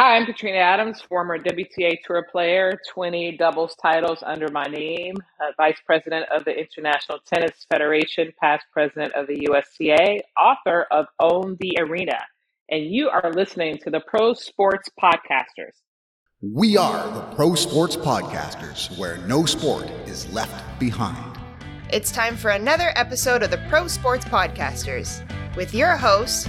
Hi, I'm Katrina Adams, former WTA Tour player, 20 doubles titles under my name, uh, Vice President of the International Tennis Federation, past President of the USTA, author of Own the Arena. And you are listening to the Pro Sports Podcasters. We are the Pro Sports Podcasters, where no sport is left behind. It's time for another episode of the Pro Sports Podcasters with your hosts,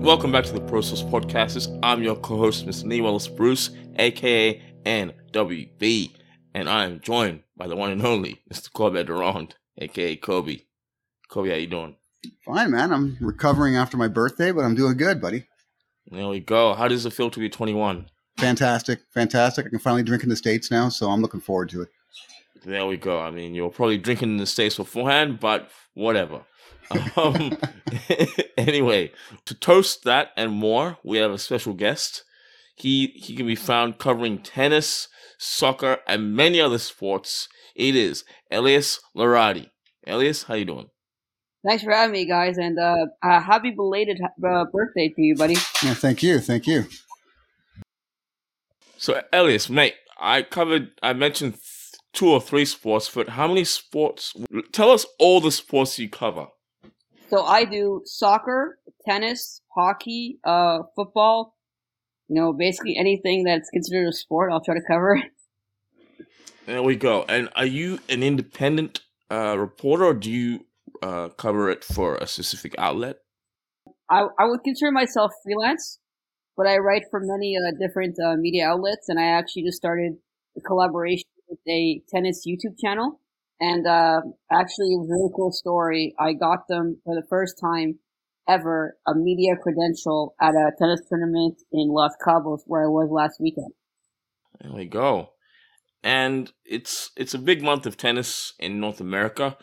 Welcome back to the Pro Sports Podcasters. I'm your co-host, Mr. Nee Wallace Bruce, aka NWB, and I am joined by the one and only Mr. Corbett Durand, aka Kobe. Kobe, how you doing? Fine, man. I'm recovering after my birthday, but I'm doing good, buddy. There we go. How does it feel to be 21? Fantastic, fantastic. I can finally drink in the States now, so I'm looking forward to it. There we go. I mean, you're probably drinking in the States beforehand, but whatever. Um, anyway, to toast that and more, we have a special guest. He he can be found covering tennis, soccer, and many other sports. It is Elias Laradi. Elias, how you doing? Thanks for having me, guys, and uh, uh, happy belated uh, birthday to you, buddy. Yeah, thank you, thank you. So, Elias, mate, I covered. I mentioned th- two or three sports, but how many sports? Tell us all the sports you cover. So I do soccer, tennis, hockey, uh, football. You know, basically anything that's considered a sport, I'll try to cover. There we go. And are you an independent uh, reporter, or do you uh, cover it for a specific outlet? I I would consider myself freelance, but I write for many uh, different uh, media outlets, and I actually just started a collaboration with a tennis YouTube channel. And uh, actually, it was a really cool story. I got them for the first time ever a media credential at a tennis tournament in Los Cabos, where I was last weekend. There we go. And it's it's a big month of tennis in North America.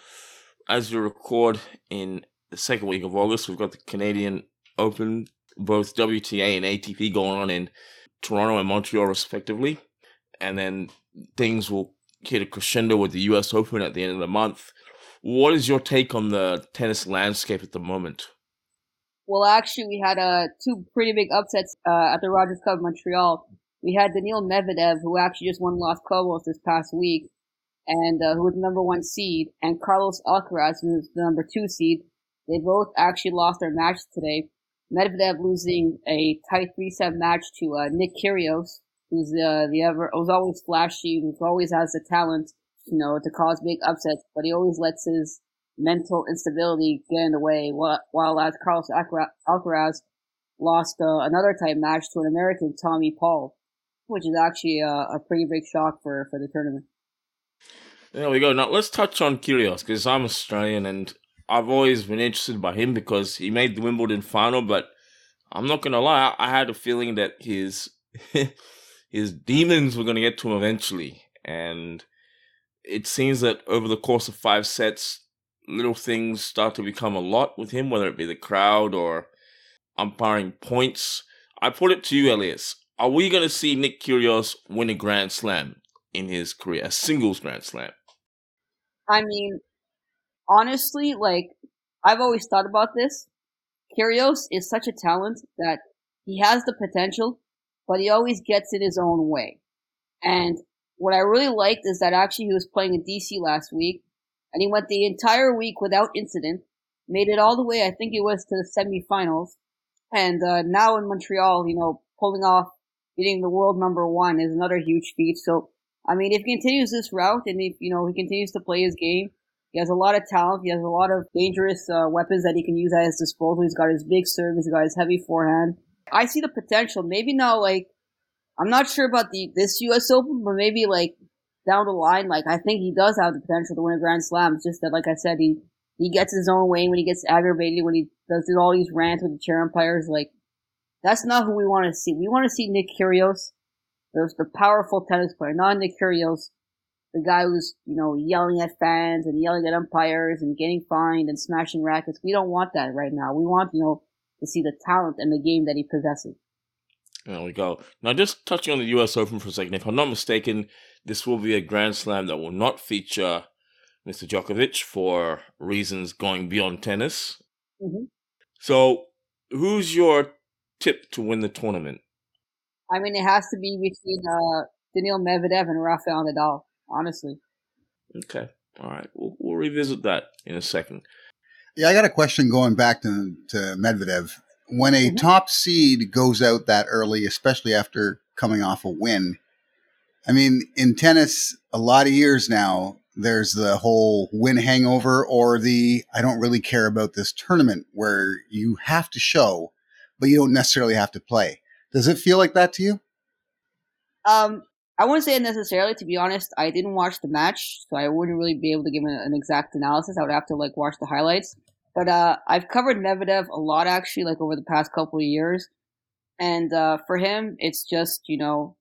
As we record in the second week of August, we've got the Canadian Open, both WTA and ATP going on in Toronto and Montreal respectively. And then things will hit a crescendo with the US Open at the end of the month. What is your take on the tennis landscape at the moment? Well, actually, we had uh, two pretty big upsets uh, at the Rogers Cup in Montreal. We had Daniil Medvedev, who actually just won Los Cabos this past week, and uh, who was the number one seed, and Carlos Alcaraz, who was the number two seed. They both actually lost their match today. Medvedev losing a tight three-set match to uh, Nick Kyrgios, who's uh, the ever who's always flashy, who always has the talent, you know, to cause big upsets, but he always lets his mental instability get in the way. While, while as Carlos Alcaraz lost uh, another tight match to an American, Tommy Paul, which is actually a, a pretty big shock for for the tournament. There we go. Now let's touch on Kyrgios because I'm Australian and I've always been interested by him because he made the Wimbledon final, but I'm not gonna lie, I had a feeling that his his demons were gonna get to him eventually, and it seems that over the course of five sets, little things start to become a lot with him, whether it be the crowd or umpiring points. I put it to you, Elias. Are we going to see Nick Kyrgios win a Grand Slam in his career, a singles Grand Slam? I mean, honestly, like I've always thought about this. Kyrgios is such a talent that he has the potential, but he always gets in his own way. And what I really liked is that actually he was playing in DC last week, and he went the entire week without incident, made it all the way, I think it was to the semifinals, and uh, now in Montreal, you know, pulling off beating the world number one is another huge feat. So, I mean, if he continues this route and if, you know, he continues to play his game, he has a lot of talent. He has a lot of dangerous uh, weapons that he can use at his disposal. He's got his big serve. He's got his heavy forehand. I see the potential. Maybe not like, I'm not sure about the, this U.S. Open, but maybe like down the line, like I think he does have the potential to win a Grand Slam. It's just that, like I said, he, he gets his own way when he gets aggravated, when he does all these rants with the chair umpires. Like, that's not who we want to see. We want to see Nick Kyrgios There's the powerful tennis player, not Nick Kyrgios, the guy who's, you know, yelling at fans and yelling at umpires and getting fined and smashing rackets. We don't want that right now. We want, you know, to see the talent and the game that he possesses. There we go. Now, just touching on the U.S. Open for a second, if I'm not mistaken, this will be a Grand Slam that will not feature Mr. Djokovic for reasons going beyond tennis. Mm-hmm. So, who's your tip to win the tournament? I mean, it has to be between uh, Daniil Medvedev and Rafael Nadal, honestly. Okay. All right. We'll, we'll revisit that in a second. Yeah, I got a question going back to, to Medvedev. When a mm-hmm. top seed goes out that early, especially after coming off a win, I mean, in tennis, a lot of years now, there's the whole win hangover or the I don't really care about this tournament where you have to show, but you don't necessarily have to play. Does it feel like that to you? Um, I wouldn't say it necessarily. To be honest, I didn't watch the match, so I wouldn't really be able to give an, an exact analysis. I would have to like watch the highlights. But uh, I've covered Medvedev a lot actually, like over the past couple of years, and uh, for him, it's just you know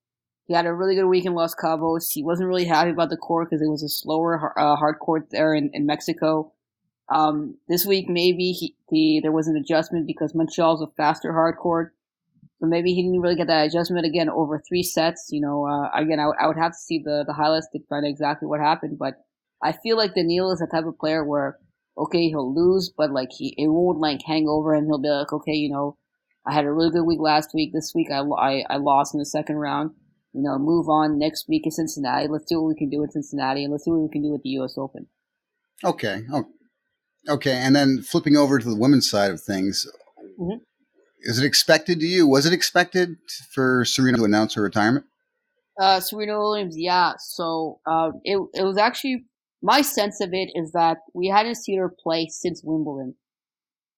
he had a really good week in Los Cabos. He wasn't really happy about the court because it was a slower uh, hard court there in, in Mexico. Um, this week maybe he, the, there was an adjustment because Montreal's a faster hard court. So maybe he didn't really get that adjustment again over three sets. You know, uh, again, I, I would have to see the, the highlights to find exactly what happened. But I feel like Daniil is the type of player where, okay, he'll lose, but like he, it won't like hang over and he'll be like, okay, you know, I had a really good week last week. This week I, I, I lost in the second round you know, move on next week in Cincinnati. Let's see what we can do in Cincinnati, and let's see what we can do with the U.S. Open. Okay. Oh, okay. And then flipping over to the women's side of things, mm-hmm. is it expected to you? Was it expected for Serena to announce her retirement? Uh, Serena Williams, yeah. So uh, it it was actually my sense of it is that we hadn't seen her play since Wimbledon.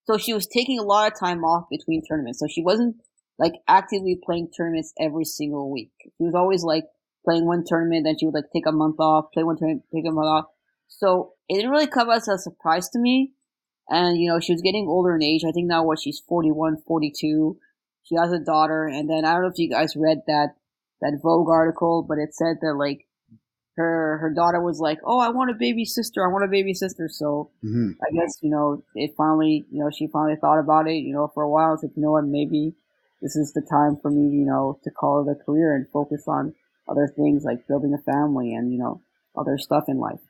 So she was taking a lot of time off between tournaments. So she wasn't like actively playing tournaments every single week. She was always like playing one tournament, then she would like take a month off, play one tournament, take a month off. So it didn't really come as a surprise to me. And, you know, she was getting older in age. I think now what she's 41, 42. She has a daughter. And then I don't know if you guys read that, that Vogue article, but it said that like her, her daughter was like, Oh, I want a baby sister. I want a baby sister. So mm-hmm. I guess, you know, it finally, you know, she finally thought about it, you know, for a while. It's like, you know what, maybe this is the time for me, you know, to call it a career and focus on other things like building a family and, you know, other stuff in life.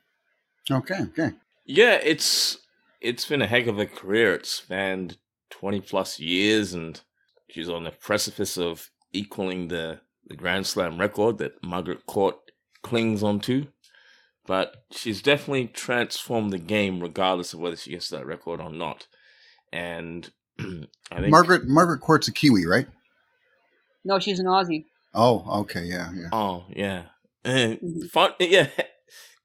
Okay, okay. Yeah, it's it's been a heck of a career. It spanned twenty plus years and she's on the precipice of equaling the, the Grand Slam record that Margaret Court clings onto. But she's definitely transformed the game regardless of whether she gets that record or not. And I think Margaret Margaret Court's a Kiwi, right? No, she's an Aussie. Oh, okay, yeah, yeah. Oh, yeah. Mm-hmm. Fun, yeah.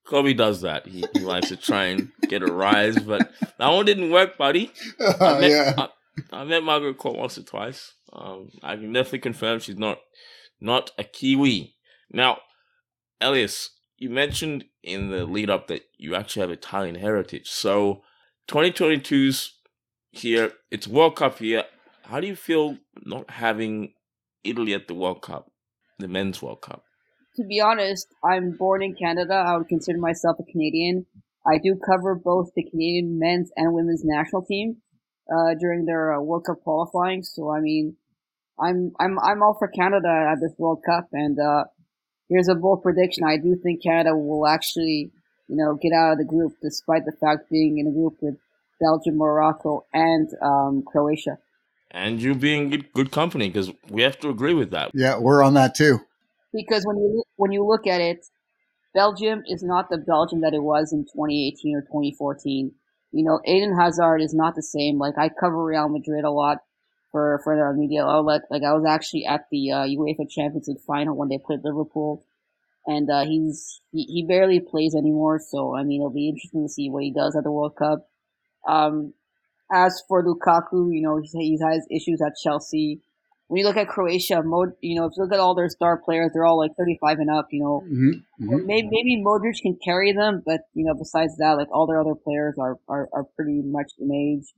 Kobe does that. He, he likes to try and get a rise, but that one didn't work, buddy. I met, yeah. I, I, met Margaret Court once or twice. Um, I can definitely confirm she's not not a Kiwi. Now, Elias, you mentioned in the lead up that you actually have Italian heritage. So, 2022's here. It's World Cup here. How do you feel not having Italy at the World Cup, the men's World Cup? To be honest, I'm born in Canada. I would consider myself a Canadian. I do cover both the Canadian men's and women's national team uh, during their uh, World Cup qualifying. So I mean, I'm I'm I'm all for Canada at this World Cup. And uh, here's a bold prediction: I do think Canada will actually, you know, get out of the group, despite the fact being in a group with Belgium, Morocco, and um, Croatia. And you being good company because we have to agree with that. Yeah, we're on that too. Because when you when you look at it, Belgium is not the Belgium that it was in 2018 or 2014. You know, Eden Hazard is not the same. Like I cover Real Madrid a lot for for their media outlet. Like I was actually at the uh, UEFA Champions League final when they played Liverpool, and uh, he's he, he barely plays anymore. So I mean, it'll be interesting to see what he does at the World Cup. Um, as for Lukaku, you know, he, he has issues at Chelsea. When you look at Croatia, Mod, you know, if you look at all their star players, they're all like 35 and up, you know. Mm-hmm. Mm-hmm. Maybe, maybe Modric can carry them, but, you know, besides that, like all their other players are, are, are pretty much in age.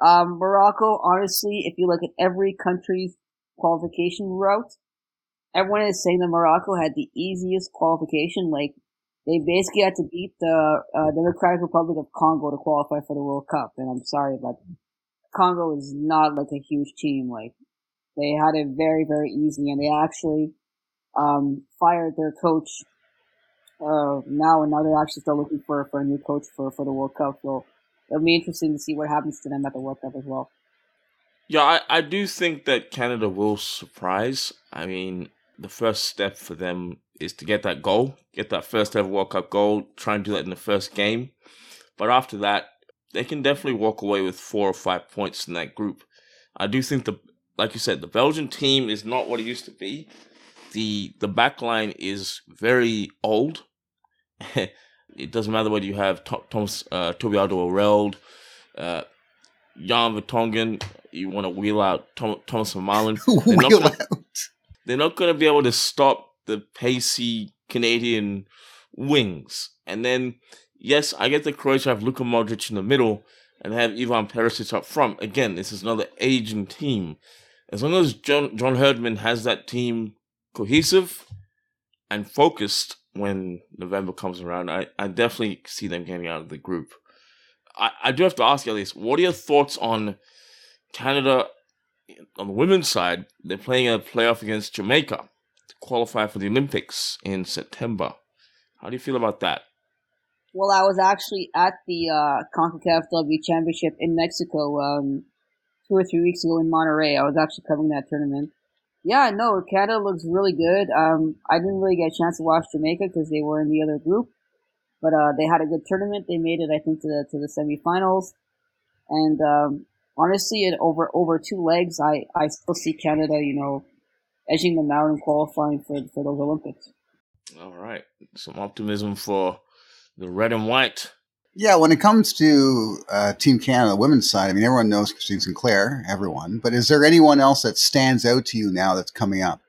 Um, Morocco, honestly, if you look at every country's qualification route, everyone is saying that Morocco had the easiest qualification. Like they basically had to beat the uh, Democratic Republic of Congo to qualify for the World Cup. And I'm sorry, but Congo is not like a huge team. Like they had it very, very easy, and they actually um, fired their coach uh, now, and now they're actually still looking for for a new coach for for the World Cup. So it'll be interesting to see what happens to them at the World Cup as well. Yeah, I, I do think that Canada will surprise. I mean, the first step for them is to get that goal, get that first ever World Cup goal, try and do that in the first game. But after that, they can definitely walk away with four or five points in that group. I do think the, like you said, the Belgian team is not what it used to be. The the back line is very old. it doesn't matter whether you have Thomas uh, Toby Alderweireld, uh, Jan Vertonghen, you want to wheel out Tom, Thomas Vermaelen. wheel out. They're not going to be able to stop the pacey Canadian wings. And then, yes, I get the Croatia have Luka Modric in the middle and have Ivan Perisic up front. Again, this is another aging team. As long as John, John Herdman has that team cohesive and focused when November comes around, I, I definitely see them getting out of the group. I, I do have to ask you, Elise, what are your thoughts on Canada on the women's side, they're playing a playoff against Jamaica to qualify for the Olympics in September. How do you feel about that? Well, I was actually at the uh, CONCACAF W Championship in Mexico um, two or three weeks ago in Monterrey. I was actually covering that tournament. Yeah, no, Canada looks really good. Um, I didn't really get a chance to watch Jamaica because they were in the other group, but uh, they had a good tournament. They made it, I think, to the to the semifinals, and um, honestly, it over over two legs, I I still see Canada, you know, edging them out and qualifying for for those Olympics. All right, some optimism for the red and white. Yeah, when it comes to uh, Team Canada, the women's side, I mean, everyone knows Christine Sinclair, everyone. But is there anyone else that stands out to you now that's coming up?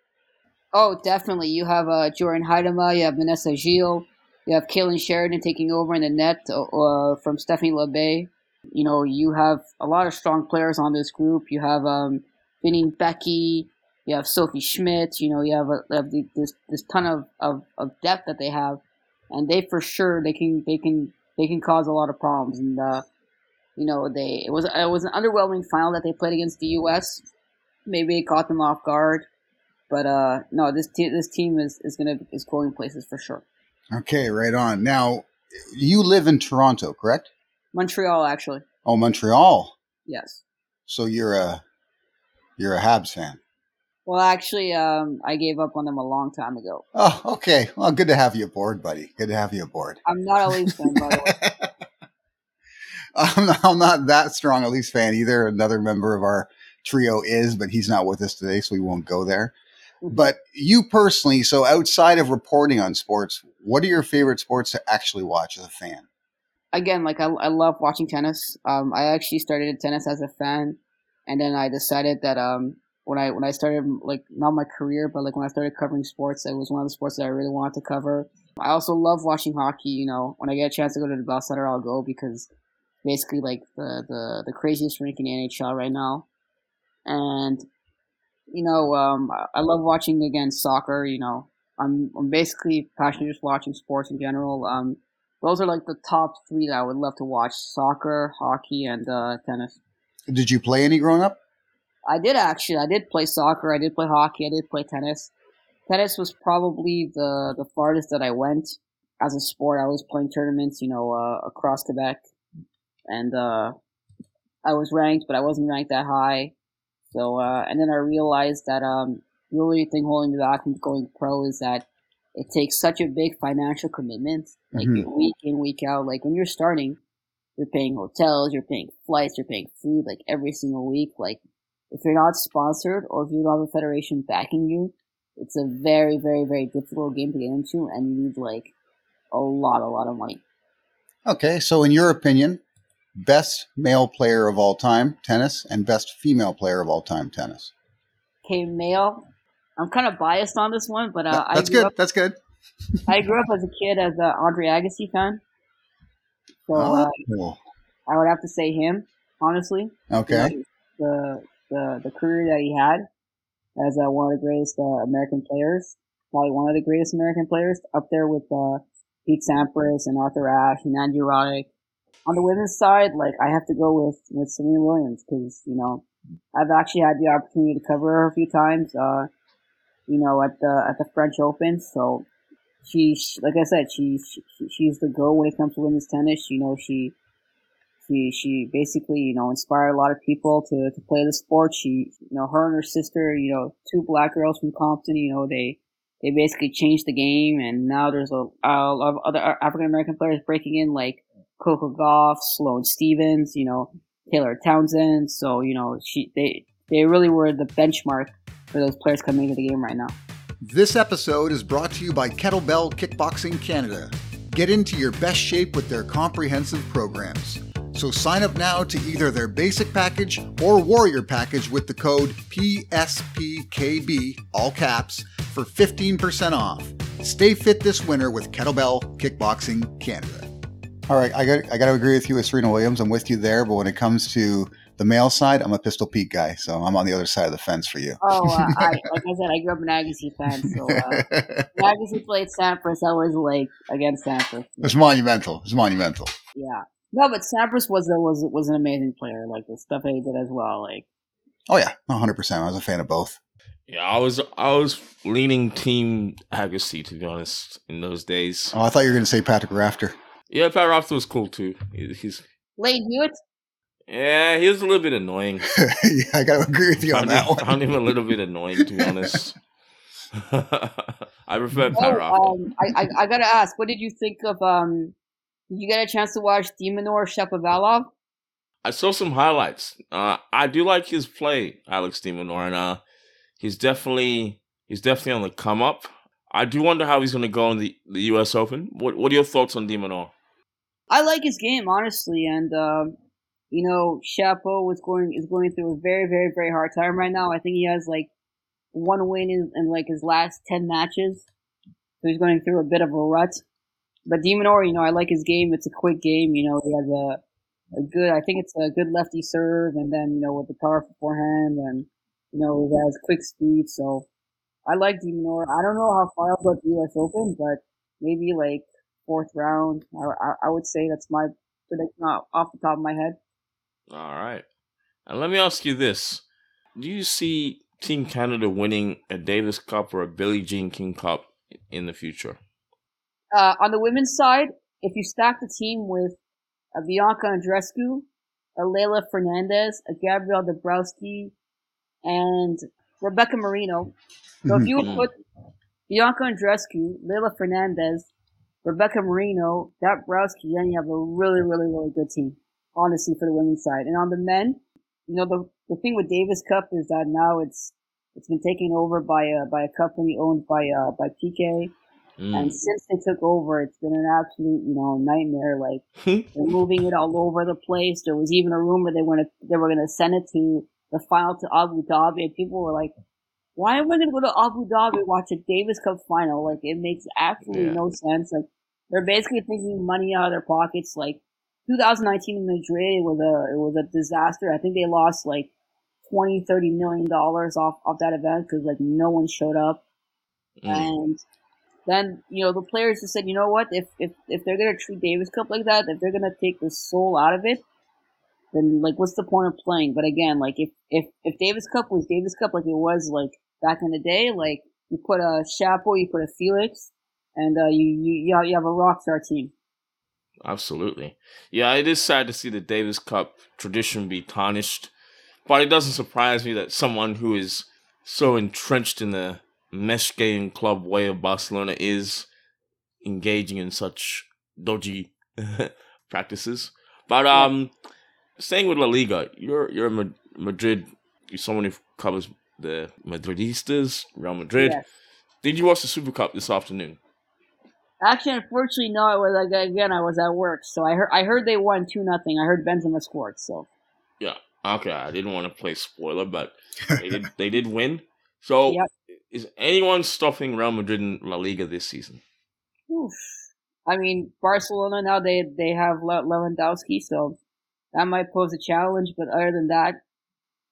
Oh, definitely. You have uh, Jordyn Huitema, you have Vanessa Gilles, you have Kailen Sheridan taking over in the net uh, from Stephanie Labbé you know, you have a lot of strong players on this group. You have um, Vinny Becky, you have Sophie Schmidt, you know, you have, a, have the, this this ton of, of, of depth that they have, and they for sure they can they can they can cause a lot of problems. And uh, you know, they it was it was an underwhelming final that they played against the U.S. Maybe it caught them off guard, but uh, no, this te- this team is is gonna is going places for sure. Okay, right on. Now, you live in Toronto, correct? Montreal, actually. Oh, Montreal. Yes. So you're a you're a Habs fan. Well, actually, um, I gave up on them a long time ago. Oh, okay. Well, good to have you aboard, buddy. Good to have you aboard. I'm not a Leafs fan, by the way. I'm not, I'm not that strong a Leafs fan either. Another member of our trio is, but he's not with us today, so we won't go there. Mm-hmm. But you personally, so outside of reporting on sports, what are your favorite sports to actually watch as a fan? again, like I, I love watching tennis. Um, I actually started tennis as a fan, and then I decided that um, when I when I started like not my career, but like when I started covering sports, it was one of the sports that I really wanted to cover. I also love watching hockey. You know, when I get a chance to go to the Bell Center, I'll go because basically like the the the craziest rink in the NHL right now, and you know, um, I love watching again soccer. You know, I'm I'm basically passionate just watching sports in general. Um, those are like the top three that I would love to watch: soccer, hockey, and uh, tennis. Did you play any growing up? I did actually. I did play soccer. I did play hockey. I did play tennis. Tennis was probably the the farthest that I went as a sport. I was playing tournaments, you know, uh, across Quebec, and uh, I was ranked, but I wasn't ranked that high. So, uh, and then I realized that um, the only thing holding me back from going pro is that it takes such a big financial commitment, like mm-hmm. week in, week out. Like when you're starting, you're paying hotels, you're paying flights, you're paying food, like every single week. Like if you're not sponsored or if you don't have a federation backing you, it's a very, very, very difficult game to get into, and you need like a lot, a lot of money. Okay, so in your opinion, best male player of all time tennis and best female player of all time tennis. Okay, male. I'm kind of biased on this one, but uh, that's good. Up, that's good. I grew up as a kid as an Andre Agassi fan, so oh, uh, cool. I would have to say him honestly. Okay. The the the career that he had, as uh, one of the greatest uh, American players, probably one of the greatest American players, up there with uh, Pete Sampras and Arthur Ashe and Andy Roddick. On the women's side, like I have to go with with Serena Williams because you know I've actually had the opportunity to cover her a few times. Uh, you know, at the at the French Open, so she, like I said, she, she she's the go when it comes to women's tennis. You know, she she she basically you know inspired a lot of people to to play the sport. She you know her and her sister, you know, two black girls from Compton. You know, they they basically changed the game, and now there's a, a lot of other African American players breaking in, like Coco Gauff, Sloane Stevens, you know, Taylor Townsend. So you know, she they they really were the benchmark for those players coming into the game right now. This episode is brought to you by Kettlebell Kickboxing Canada. Get into your best shape with their comprehensive programs. So sign up now to either their basic package or warrior package with the code PSPKB, all caps, for 15% off. Stay fit this winter with Kettlebell Kickboxing Canada. All right, I got I got to agree with you with Serena Williams. I'm with you there, but when it comes to the male side, I'm a Pistol Pete guy, so I'm on the other side of the fence for you. Oh, uh, I, like I said, I grew up an Agassi fan, so uh, Agassi played Sampras. I was like against Sampras. It's monumental. It's monumental. Yeah, no, but Sampras was a, was was an amazing player. Like the stuff that he did as well. Like, oh yeah, 100. percent I was a fan of both. Yeah, I was I was leaning team Agassi to be honest in those days. Oh, I thought you were going to say Patrick Rafter. Yeah, Pat Rafter was cool too. He's Lleyton Hewitt. Yeah, he was a little bit annoying. yeah, I got to agree with you on that him, one. Found him a little bit annoying, to be honest. I prefer Pat oh, um, I, I, I gotta ask, what did you think of? Um, did you get a chance to watch De Minaur Shapovalov? I saw some highlights. Uh, I do like his play, Alex De Minaur, and uh, he's definitely he's definitely on the come up. I do wonder how he's going to go in the, the U.S. Open. What What are your thoughts on De Minaur? I like his game honestly, and uh, you know, Chapo was going is going through a very, very, very hard time right now. I think he has like one win in, in like his last ten matches, so he's going through a bit of a rut. But De Minaur, you know, I like his game. It's a quick game. You know, he has a, a good. I think it's a good lefty serve, and then you know with the powerful forehand, and you know he has quick speed. So I like De Minaur. I don't know how far I'll go at the U.S. Open, but maybe like fourth round. I, I, I would say that's my prediction off the top of my head. All right. And let me ask you this. Do you see Team Canada winning a Davis Cup or a Billie Jean King Cup in the future? Uh, on the women's side, if you stack the team with a Bianca Andrescu, a Leylah Fernandez, a Gabrielle Dabrowski, and Rebecca Marino. So if you would put Bianca Andrescu, Leylah Fernandez, Rebecca Marino, that Dabrowski, then you have a really, really, really good team honestly, for the women's side. And on the men, you know, the, the thing with Davis Cup is that now it's, it's been taken over by a, by a company owned by, uh, by Piqué. Mm. And since they took over, it's been an absolute, you know, nightmare. Like they're moving it all over the place. There was even a rumor they were they were going to send it to the final to Abu Dhabi, and people were like, "Why am I going to go to Abu Dhabi and watch a Davis Cup final? Like it makes absolutely yeah. no sense. Like they're basically taking money out of their pockets. Like 2019 in Madrid, was a it was a disaster. I think they lost like 20, 30 million dollars off off that event because like no one showed up, mm. and then you know the players just said, you know what, if if if they're gonna treat Davis Cup like that, if they're gonna take the soul out of it, then like what's the point of playing? But again, like if if if Davis Cup was Davis Cup like it was like back in the day, like you put a Chapo, you put a Felix, and uh, you you you have a rock star team. Absolutely. Yeah, it is sad to see the Davis Cup tradition be tarnished, but it doesn't surprise me that someone who is so entrenched in the més que un club way of Barcelona is engaging in such dodgy practices. But um, staying with La Liga, you're you're a Madrid. You're someone who covers the Madridistas, Real Madrid. Yes. Did you watch the Super Cup this afternoon? Actually, unfortunately, no. I was like again, I was at work, so I heard I heard they won two nothing. I heard Benzema scored. So yeah, okay. I didn't want to play spoiler, but they did they did win. So yep. Is anyone stopping Real Madrid in La Liga this season? Oof. I mean, Barcelona now they they have Lewandowski, so that might pose a challenge. But other than that,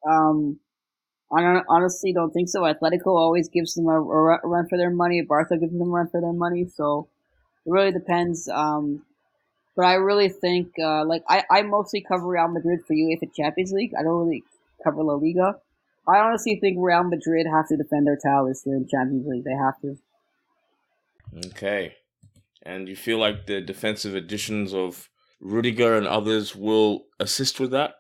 um, I honestly don't think so. Atletico always gives them a, a run for their money. Barca gives them a run for their money. So it really depends. Um, but I really think, uh, like, I, I mostly cover Real Madrid for UEFA Champions League. I don't really cover La Liga. I honestly think Real Madrid have to defend their title this year in Champions League. They have to. Okay. And you feel like the defensive additions of Rudiger and others will assist with that?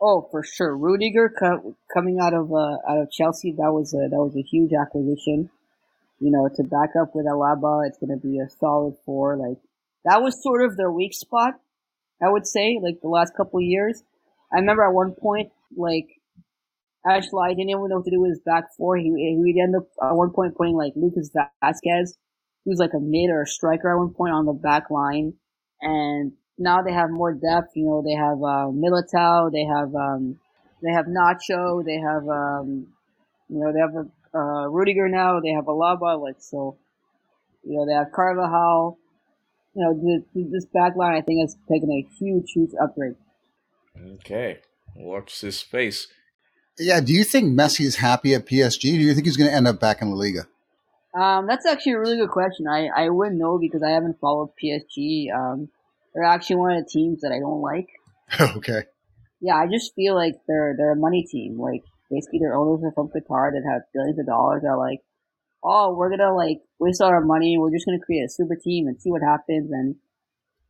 Oh, for sure. Rudiger co- coming out of uh, out of Chelsea, that was a that was a huge acquisition. You know, to back up with Alaba, it's going to be a solid four. Like that was sort of their weak spot, I would say. Like the last couple years, I remember at one point, like Ashley didn't even know what to do with his back four. He he would end up at one point putting like Lucas Vázquez, who's like a mid or a striker at one point on the back line, and now they have more depth. You know, they have uh, Militao, they have um, they have Nacho, they have um, you know they have a, uh, Rudiger now, they have Alaba. Like so, you know they have Carvajal. You know this back line I think has taken a huge, huge upgrade. Okay, watch this space. Yeah, do you think Messi is happy at PSG? Do you think he's going to end up back in La Liga? Um, that's actually a really good question. I, I wouldn't know because I haven't followed PSG. Um, they're actually one of the teams that I don't like. okay. Yeah, I just feel like they're they're a money team. Like basically, their owners are from Qatar that have billions of dollars. Are like, oh, we're gonna like waste all our money. We're just gonna create a super team and see what happens. And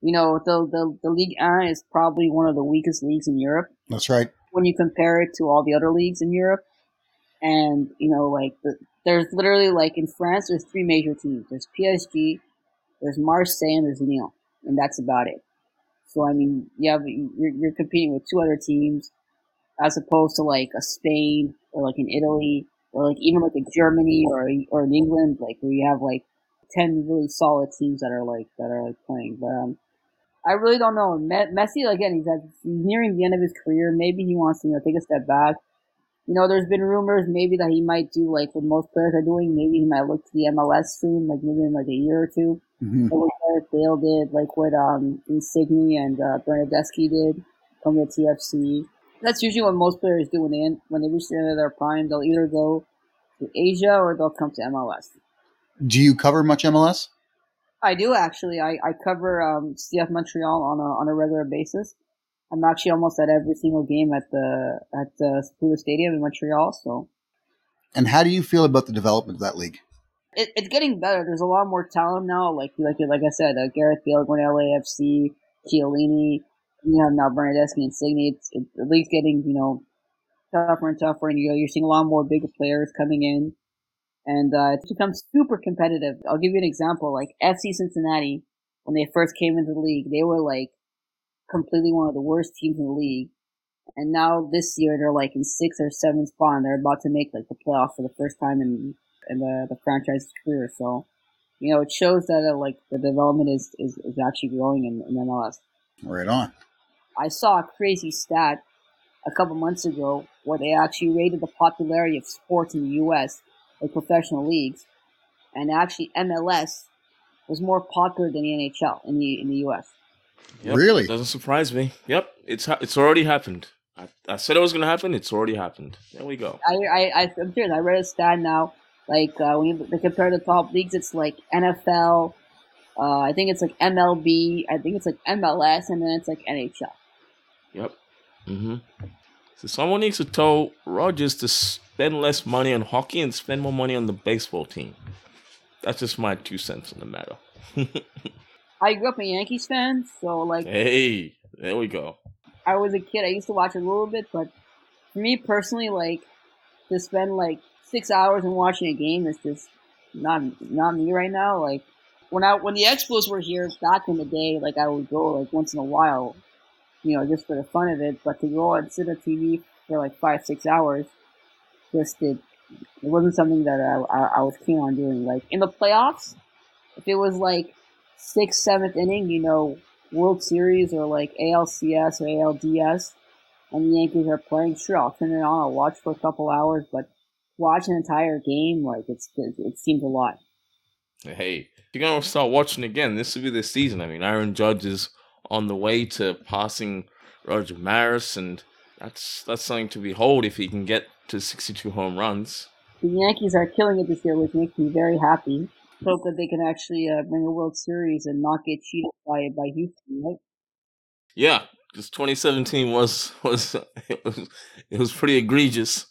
you know, the the the League is probably one of the weakest leagues in Europe. That's right. When you compare it to all the other leagues in Europe, and you know, like the, there's literally like in France, there's three major teams. There's PSG, there's Marseille, and there's Lyon and that's about it. So I mean, you have you're, you're competing with two other teams, as opposed to like a Spain or like in Italy or like even like a Germany or or in England, like where you have like ten really solid teams that are like that are like playing. But um, I really don't know. Messi again, he's, at, he's nearing the end of his career. Maybe he wants to you know take a step back. You know, there's been rumors maybe that he might do like what most players are doing. Maybe he might look to the MLS soon, like maybe in like a year or 2 mm-hmm. Like what Bale did, like what um Insigne and uh, Bernardeschi did from the TFC. That's usually what most players do when they end, when they reach the end of their prime. They'll either go to Asia or they'll come to MLS. Do you cover much MLS? I do actually. I, I cover um, CF Montreal on a on a regular basis. I'm actually almost at every single game at the at the Saputo Stadium in Montreal. So, and how do you feel about the development of that league? It, it's getting better. There's a lot more talent now. Like like like I said, uh, Gareth Bale going to LAFC, Chiellini, you know now Bernardeschi and Insigne. It's it, the league's getting you know tougher and tougher, and you know, you're seeing a lot more bigger players coming in, and uh, it's become super competitive. I'll give you an example. Like FC Cincinnati, when they first came into the league, they were like completely one of the worst teams in the league. And now this year they're like in sixth or seventh spot and they're about to make like the playoffs for the first time in in the, the franchise's career. So, you know, it shows that uh, like the development is, is, is actually growing in, in MLS. Right on. I saw a crazy stat a couple months ago where they actually rated the popularity of sports in the U.S. like professional leagues, and actually MLS was more popular than the NHL in the in the U.S. Yep, really? Doesn't surprise me. Yep, it's ha- it's already happened. I, I said it was going to happen. It's already happened. There we go. I I, I am serious. I read a stat now. Like uh, when you compare the top leagues, it's like NFL. Uh, I think it's like MLB. I think it's like MLS, and then it's like NHL. Yep. Mm-hmm. So someone needs to tell Rogers to spend less money on hockey and spend more money on the baseball team. That's just my two cents on the matter. I grew up a Yankees fan, so like. Hey, there we go. I was a kid. I used to watch a little bit, but for me personally, like to spend like six hours in watching a game is just not not me right now. Like when I when the Expos were here back in the day, like I would go like once in a while, you know, just for the fun of it. But to go and sit on TV for like five six hours, just it it wasn't something that I, I, I was keen on doing. Like in the playoffs, if it was like sixth, seventh inning, you know, World Series or like ALCS or ALDS, and the Yankees are playing, sure, I'll turn it on. I'll watch for a couple hours, but watch an entire game, like it's it, it seems a lot. Hey, you're gonna start watching again. This will be the season. I mean, Aaron Judge is on the way to passing Roger Maris, and That's that's something to behold if he can get to 62 home runs. The Yankees are killing it this year, which makes me very happy. Hope that they can actually uh, bring a World Series and not get cheated by by Houston, right? Yeah, because 2017 was was it was, it was pretty egregious,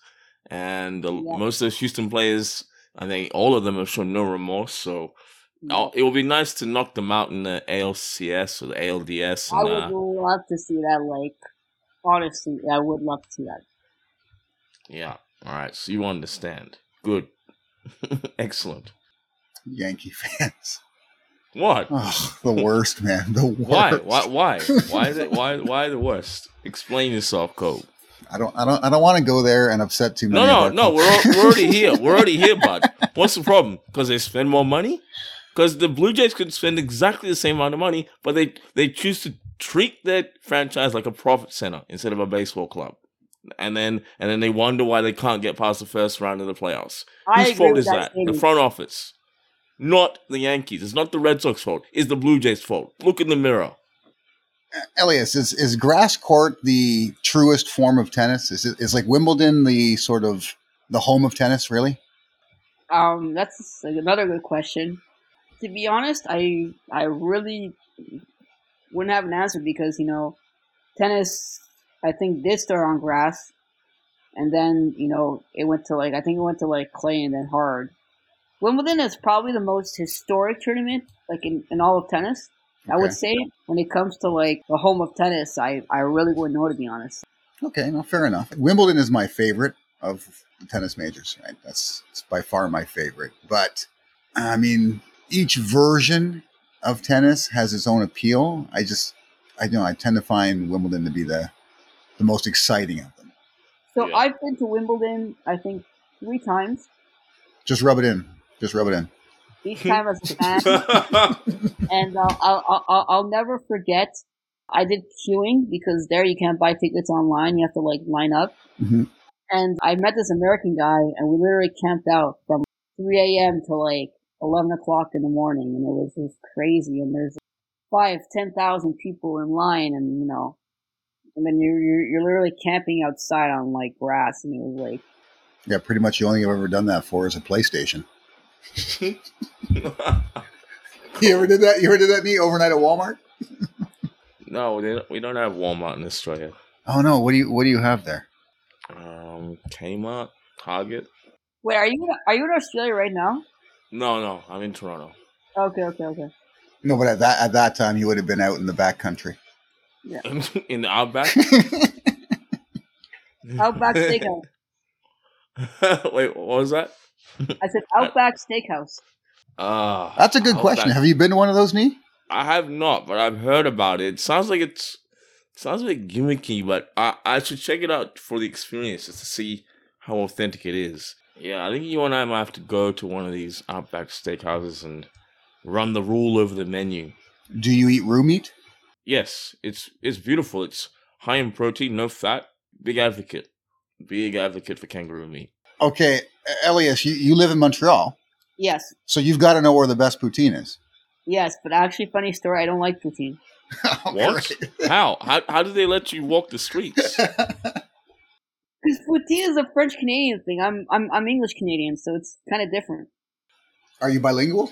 and the, Yeah. most of the Houston players, I think all of them have shown no remorse. So Yeah. uh, it would be nice to knock them out in the ALCS or the ALDS. I would uh, love to see that. Like, honestly, I would love to see that. yeah, all right. So you understand? Good, excellent. Yankee fans. What? Oh, the worst, man. The worst. Why? Why? Why? Why? Is it, why? Why the worst? Explain yourself, Cole. I don't. I don't. I don't want to go there and upset too many. No, of no, our no. We're al- we're already here. We're already here, bud. What's the problem? Because they spend more money. Because the Blue Jays could spend exactly the same amount of money, but they they choose to treat their franchise like a profit center instead of a baseball club, and then and then they wonder why they can't get past the first round of the playoffs. I Whose fault is that that? The front office, not the Yankees. It's not the Red Sox fault. It's the Blue Jays fault. Look in the mirror. Elias, is is grass court the truest form of tennis? Is it is like Wimbledon the sort of the home of tennis? Really? Um, that's another good question. To be honest, I I really wouldn't have an answer because you know, tennis. I think did start on grass, and then you know it went to like I think it went to like clay and then hard. Wimbledon is probably the most historic tournament like in, in all of tennis. I would say when it comes to like the home of tennis, I I really wouldn't know to be honest. Okay, no, fair enough. Wimbledon is my favorite of the tennis majors. Right, that's it's by far my favorite. But I mean, each version of tennis has its own appeal. I just, I know, I tend to find Wimbledon to be the the most exciting of them. So Yeah. I've been to Wimbledon I think three times. Just rub it in. Just rub it in. Each time as a fan. and uh, I'll, I'll, I'll, I'll never forget. I did queuing because there you can't buy tickets online. You have to like line up. Mhm. And I met this American guy, and we literally camped out from 3 a.m. to like 11 o'clock in the morning, and it was just crazy. And there's five, ten thousand people in line, and you know, and then you're you're, you're literally camping outside on like grass, and it was like Yeah, pretty much the only thing I've ever done that for is a PlayStation. You ever did that? You ever did that? Me overnight at Walmart? no, they don't, we don't have Walmart in Australia. Oh no! What do you What do you have there? Um, Kmart, Target. wait, are you are you in Australia right now? No, no, I'm in Toronto. Okay, okay, okay. No, but at that at that time, you would have been out in the back country. Yeah. in the outback. Outback Steakhouse. Wait, what was that? I said Outback Steakhouse. Ah, That's a good question. Have you been to one of those, Nee? I have not, but I've heard about it. it Sounds like it's sounds like gimmicky, but I I should check it out for the experience just to see how authentic it is. Yeah, I think you and I might have to go to one of these Outback steakhouses and run the rule over the menu. Do you eat roo meat? Yes, it's it's beautiful. It's high in protein, no fat. Big advocate. Big advocate for kangaroo meat. Okay, Elias, you, you live in Montreal, Yes, so you've got to know where the best poutine is. yes, but actually, funny story. I don't like poutine. Oh, what? how? How how did they let you walk the streets? Because poutine is a French Canadian thing. I'm I'm I'm English Canadian, so it's kind of different. Are you bilingual?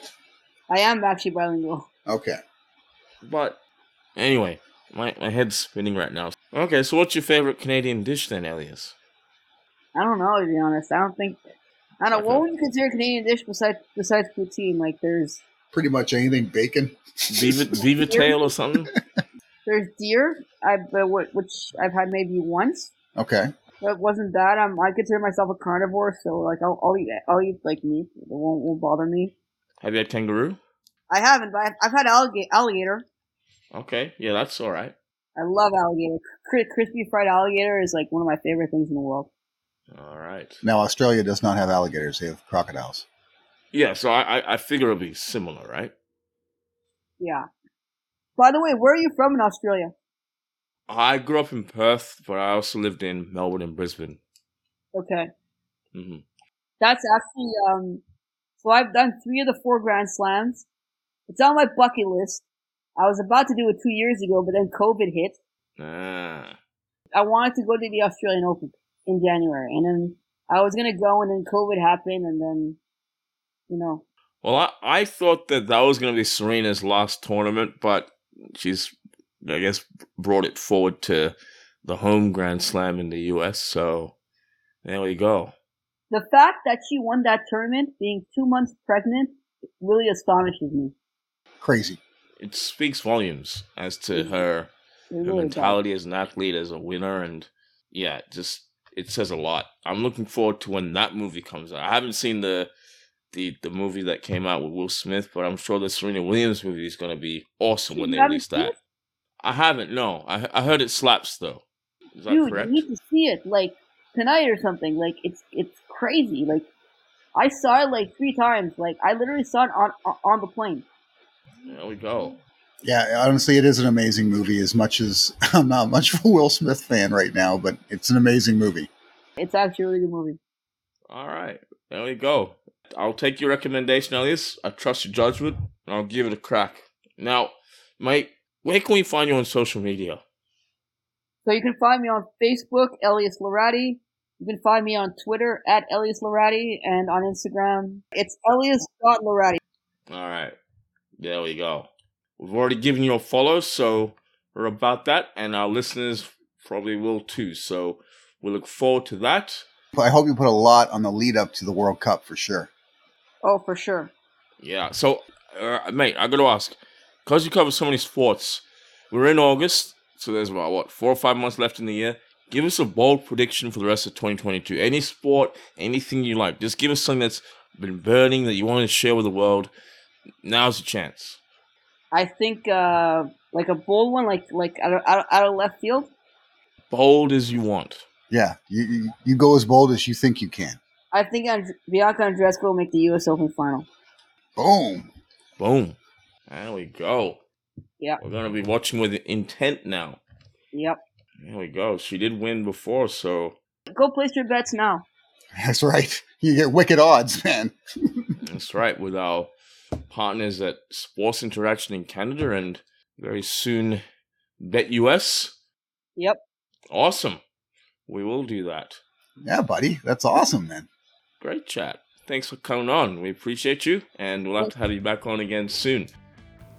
I am actually bilingual. Okay. But anyway, my my head's spinning right now. Okay, so what's your favorite Canadian dish then, Elias? I don't know to be honest. I don't think. I don't know. What would you consider a Canadian dish besides besides poutine? Like there's Pretty much anything bacon. Viva, Beaver tail or something? there's deer. I but which I've had maybe once. Okay. That wasn't bad. I'm I consider myself a carnivore, so like I'll, I'll eat I'll eat like meat. It won't won't bother me. Have you had kangaroo? I haven't, but I've, I've had alligator. Alligator. Okay, yeah, that's all right. I love alligator. Cri- crispy fried alligator is like one of my favorite things in the world. All right. Now Australia does not have alligators; they have crocodiles. Yeah, so I I, I figure it'll be similar, right? Yeah. By the way, where are you from in Australia? I grew up in Perth, but I also lived in Melbourne and Brisbane. Okay. hmm That's actually um. So I've done three of the four Grand Slams. It's on my bucket list. I was about to do it two years ago, but then COVID hit. Ah, I wanted to go to the Australian Open in January, and then I was gonna go, and then COVID happened, and then you know. Well, I, I thought that that was going to be Serena's last tournament, but she's, I guess, brought it forward to the home Grand Slam in the US. So there we go. The fact that she won that tournament, being two months pregnant, really astonishes me. Crazy. It speaks volumes as to her, It her really mentality as an athlete, as a winner, and yeah, just it says a lot. I'm looking forward to when that movie comes out. I haven't seen the the the movie that came out with Will Smith, but I'm sure the Serena Williams movie is going to be awesome when they release that. it? I haven't. No, I I heard it slaps though. Is that Dude, correct? you need to see it like tonight or something. Like it's it's crazy. Like I saw it like three times. Like I literally saw it on on- on the plane. There we go. Yeah, honestly, it is an amazing movie. As much as I'm not much of a Will Smith fan right now, but it's an amazing movie. It's actually a really good movie. All right, there we go. I'll take your recommendation, Elias. I trust your judgment, and I'll give it a crack. Now, Mike, where can we find you on social media? So you can find me on Facebook, Elias Larati. You can find me on Twitter at Elias Larati and on Instagram, it's Elias.Larati. All right, there we go. We've already given you a follow, so we're about that, and our listeners probably will too. So we look forward to that. I hope you put a lot on the lead up to the World Cup for sure. Oh, for sure. Yeah. So, uh, mate, I got to ask, because you cover so many sports, we're in August, so there's about what four or five months left in the year. Give us a bold prediction for the rest of 2022. Any sport, anything you like. Just give us something that's been burning that you want to share with the world. Now's your chance. I think uh, like a bold one, like like out of, out of, left field. Bold as you want. Yeah, you, you, you go as bold as you think you can. I think And- Bianca Andreescu will make the U.S. Open final. Boom. Boom. There we go. Yeah. We're gonna be watching with intent now. Yep. There we go. She did win before, so Go place your bets now. That's right. You get wicked odds, man. That's right, with our partners at Sports Interaction in Canada and very soon BetUS. Yep. Awesome. We will do that. Yeah, buddy. That's awesome, man. Great chat. Thanks for coming on. We appreciate you, and we'll have to have you back on again soon.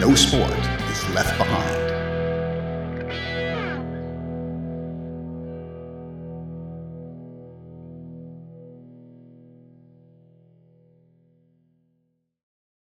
No sport is left behind.